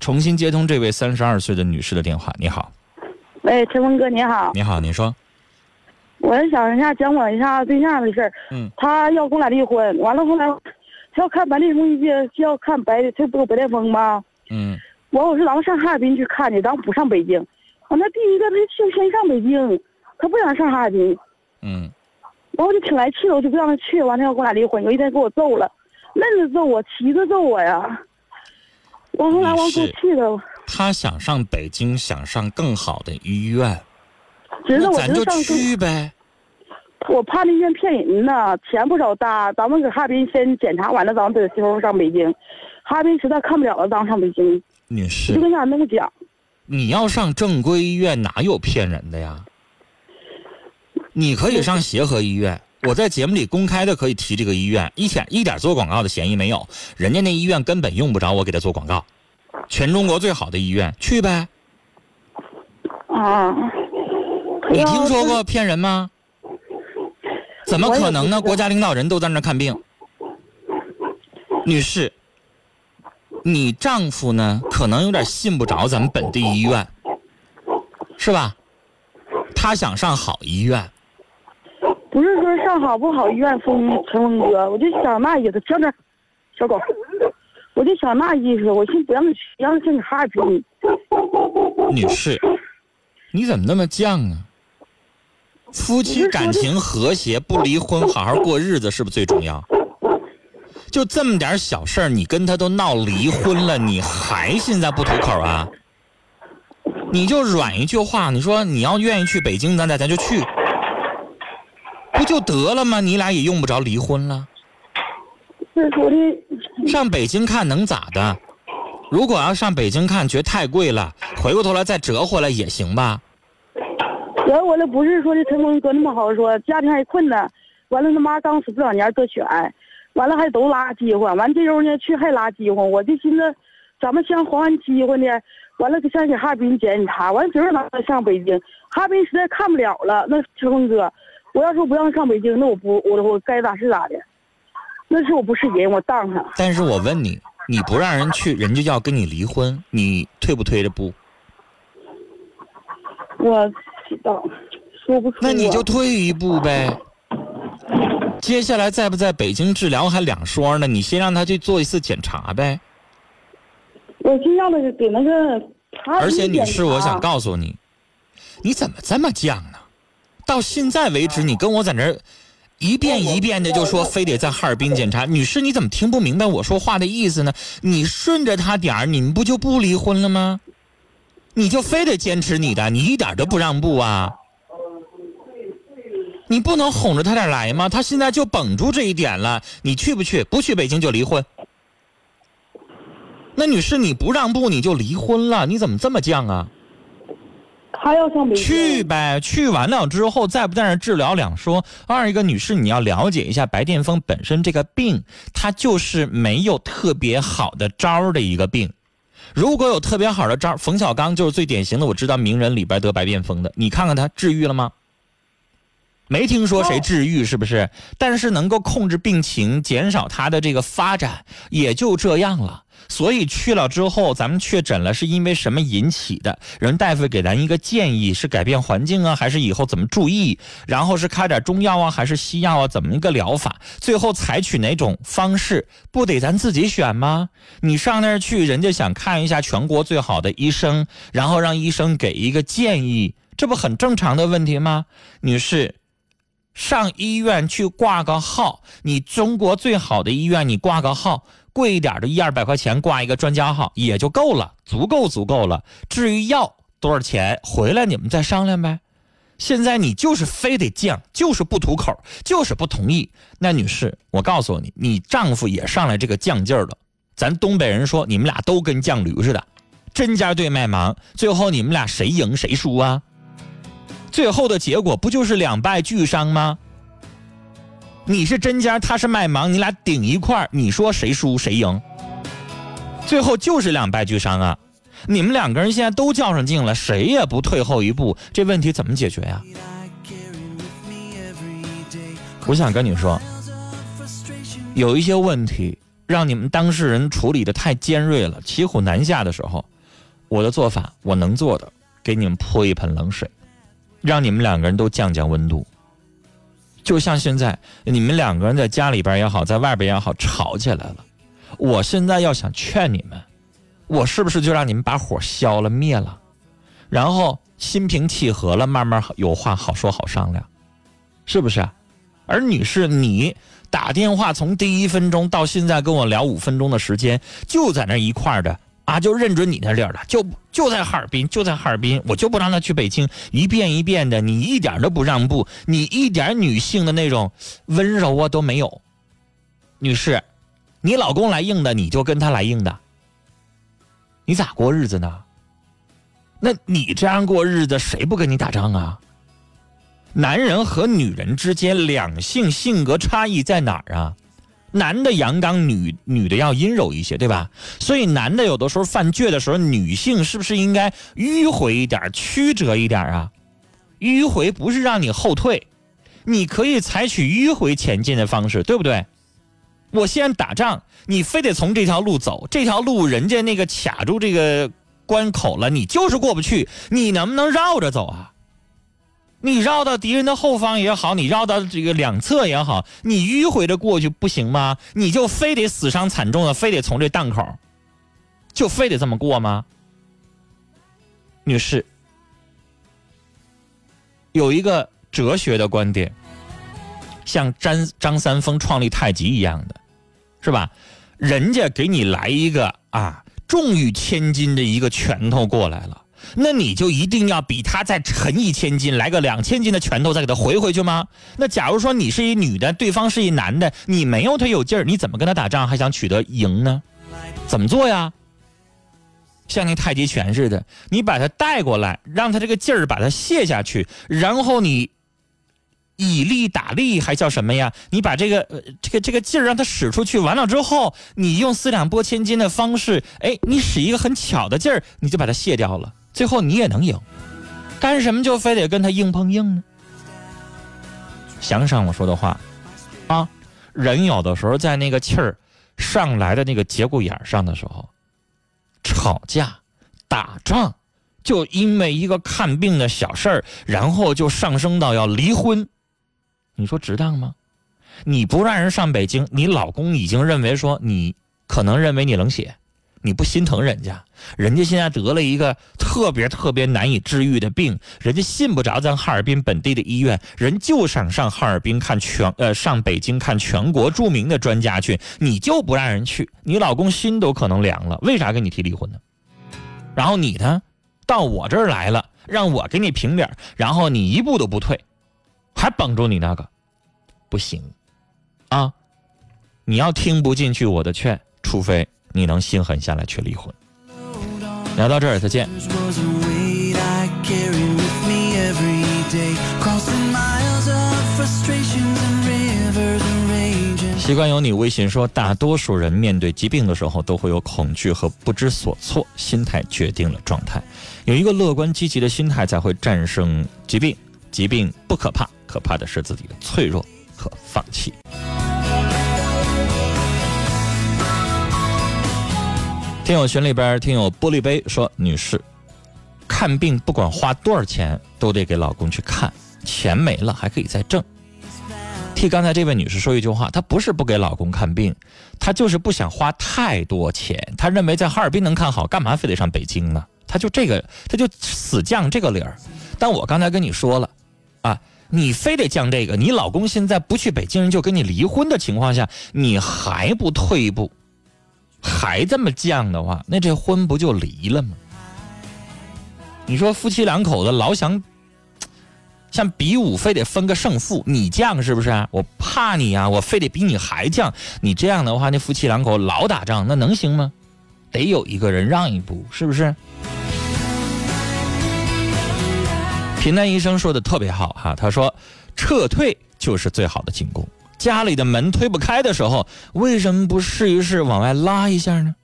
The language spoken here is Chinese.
重新接通这位三十二岁的女士的电话。你好，喂，陈峰哥，你好。你好，你说。我想一下讲我一下对象的事儿。嗯。他要跟我俩离婚，完了后来，他要看白癜风就要看白，他不有白癜风吗？嗯。完，我说咱们上哈尔滨去看去，咱们不上北京。完，那第一个他就先上北京，他不想上哈尔滨。嗯。完，我就挺来气的，我就不让他去。完，他要跟我俩离婚，有一天给我揍了，闷着揍我，骑着揍我呀。完后来我给我气的。他想上北京，想上更好的医院。知道我咱就去呗。我怕那医院骗人呢，钱不少搭。咱们搁哈尔滨先检查完了，咱们得媳妇上北京。哈尔滨实在看不了了，咱们上北京。女士，就跟家那么讲。你要上正规医院，哪有骗人的呀？你可以上协和医院，我在节目里公开的可以提这个医院，一点一点做广告的嫌疑没有。人家那医院根本用不着我给他做广告，全中国最好的医院，去呗。啊。你听说过骗人吗？怎么可能呢？国家领导人都在那看病。女士，你丈夫呢？可能有点信不着咱们本地医院，是吧？他想上好医院。不是说上好不好医院，封陈峰哥，我就想那意思，听着，小狗，我就想那意思，我先不让他去，让他先哈尔滨。女士，你怎么那么犟啊？夫妻感情和谐，不离婚，好好过日子，是不是最重要？就这么点小事儿，你跟他都闹离婚了，你还现在不吐口啊？你就软一句话，你说你要愿意去北京，咱俩咱就去，不就得了吗？你俩也用不着离婚了。上北京看能咋的？如果要上北京看觉得太贵了，回过头来再折回来也行吧。完我了不是说的陈峰哥那么好说，家庭还困难，完了他妈刚死不两年得血癌，完了还都拉饥荒，完这周呢去还拉饥荒，我就寻思，咱们先还完饥荒呢，完了先给哈尔滨检查，完之后咱再上北京，哈尔滨实在看不了了，那陈峰哥，我要说不让上北京，那我不我我该咋是咋的，那是我不是人，我当上。但是我问你，你不让人去，人家要跟你离婚，你退不推着不？我知道。说不出。那你就退一步呗。接下来在不在北京治疗还两说呢，你先让他去做一次检查呗。我先让他给那个而且女士，我想告诉你，你怎么这么犟呢？到现在为止，你跟我在那儿一遍一遍的就说非得在哈尔滨检查。女士，你怎么听不明白我说话的意思呢？你顺着他点儿，你们不就不离婚了吗？你就非得坚持你的，你一点都不让步啊！你不能哄着他点来吗？他现在就绷住这一点了，你去不去？不去北京就离婚。那女士，你不让步你就离婚了，你怎么这么犟啊？他要上北京去呗，去完了之后在不在那治疗两说。二一个女士，你要了解一下白癜风本身这个病，它就是没有特别好的招的一个病。如果有特别好的招，冯小刚就是最典型的。我知道名人里边得白癜风的，你看看他治愈了吗？没听说谁治愈，是不是？但是能够控制病情，减少它的这个发展，也就这样了。所以去了之后，咱们确诊了，是因为什么引起的？人大夫给咱一个建议，是改变环境啊，还是以后怎么注意？然后是开点中药啊，还是西药啊？怎么一个疗法？最后采取哪种方式？不得咱自己选吗？你上那儿去，人家想看一下全国最好的医生，然后让医生给一个建议，这不很正常的问题吗？女士。上医院去挂个号，你中国最好的医院，你挂个号，贵一点的一二百块钱挂一个专家号也就够了，足够足够了。至于药多少钱，回来你们再商量呗。现在你就是非得犟，就是不吐口，就是不同意。那女士，我告诉你，你丈夫也上来这个犟劲儿了。咱东北人说，你们俩都跟犟驴似的，针尖对麦芒，最后你们俩谁赢谁输啊？最后的结果不就是两败俱伤吗？你是针尖，他是麦芒，你俩顶一块你说谁输谁赢？最后就是两败俱伤啊！你们两个人现在都较上劲了，谁也不退后一步，这问题怎么解决呀？我想跟你说，有一些问题让你们当事人处理的太尖锐了，骑虎难下的时候，我的做法，我能做的，给你们泼一盆冷水，让你们两个人都降降温度。就像现在你们两个人在家里边也好，在外边也好，吵起来了，我现在要想劝你们，我是不是就让你们把火消了灭了，然后心平气和了，慢慢有话好说好商量，是不是？而女士，你打电话从第一分钟到现在跟我聊五分钟的时间，就在那一块的啊，就认准你那地儿了，就就在哈尔滨，就在哈尔滨，我就不让他去北京，一遍一遍的，你一点都不让步，你一点女性的那种温柔啊都没有。女士，你老公来硬的，你就跟他来硬的，你咋过日子呢？那你这样过日子，谁不跟你打仗啊？男人和女人之间两性性格差异在哪儿啊？男的阳刚，女女的要阴柔一些，对吧？所以男的有的时候犯倔的时候，女性是不是应该迂回一点、曲折一点啊？迂回不是让你后退，你可以采取迂回前进的方式，对不对？我先打仗，你非得从这条路走，这条路人家那个卡住这个关口了，你就是过不去，你能不能绕着走啊？你绕到敌人的后方也好，你绕到这个两侧也好，你迂回着过去不行吗？你就非得死伤惨重的，非得从这档口，就非得这么过吗？女士，有一个哲学的观点，像张张三丰创立太极一样的，是吧？人家给你来一个啊重于千斤的一个拳头过来了。那你就一定要比他再沉一千斤，来个两千斤的拳头再给他回回去吗？那假如说你是一女的，对方是一男的，你没有他有劲儿，你怎么跟他打仗还想取得赢呢？怎么做呀？像那太极拳似的，你把他带过来，让他这个劲儿把他卸下去，然后你以力打力，还叫什么呀？你把这个这个这个劲儿让他使出去，完了之后，你用四两拨千斤的方式，哎，你使一个很巧的劲儿，你就把它卸掉了。最后你也能赢，干什么就非得跟他硬碰硬呢？想想我说的话，啊，人有的时候在那个气儿上来的那个节骨眼上的时候，吵架、打仗，就因为一个看病的小事儿，然后就上升到要离婚，你说值当吗？你不让人上北京，你老公已经认为说你可能认为你冷血。你不心疼人家，人家现在得了一个特别特别难以治愈的病，人家信不着咱哈尔滨本地的医院，人就想上哈尔滨看全呃上北京看全国著名的专家去，你就不让人去，你老公心都可能凉了，为啥跟你提离婚呢？然后你呢，到我这儿来了，让我给你评理，然后你一步都不退，还绷住你那个，不行，啊，你要听不进去我的劝，除非。你能心狠下来去离婚？聊到这儿，再见。习惯有你微信说，大多数人面对疾病的时候都会有恐惧和不知所措，心态决定了状态。有一个乐观积极的心态，才会战胜疾病。疾病不可怕，可怕的是自己的脆弱和放弃。听友群里边，听友玻璃杯说：“女士，看病不管花多少钱，都得给老公去看，钱没了还可以再挣。”替刚才这位女士说一句话，她不是不给老公看病，她就是不想花太多钱。她认为在哈尔滨能看好，干嘛非得上北京呢？她就这个，她就死犟这个理儿。但我刚才跟你说了，啊，你非得犟这个，你老公现在不去北京，人就跟你离婚的情况下，你还不退一步？还这么犟的话，那这婚不就离了吗？你说夫妻两口子老想像比武，非得分个胜负，你犟是不是？我怕你呀，我非得比你还犟。你这样的话，那夫妻两口老打仗，那能行吗？得有一个人让一步，是不是？平淡医生说的特别好哈，他说撤退就是最好的进攻。家里的门推不开的时候，为什么不试一试往外拉一下呢？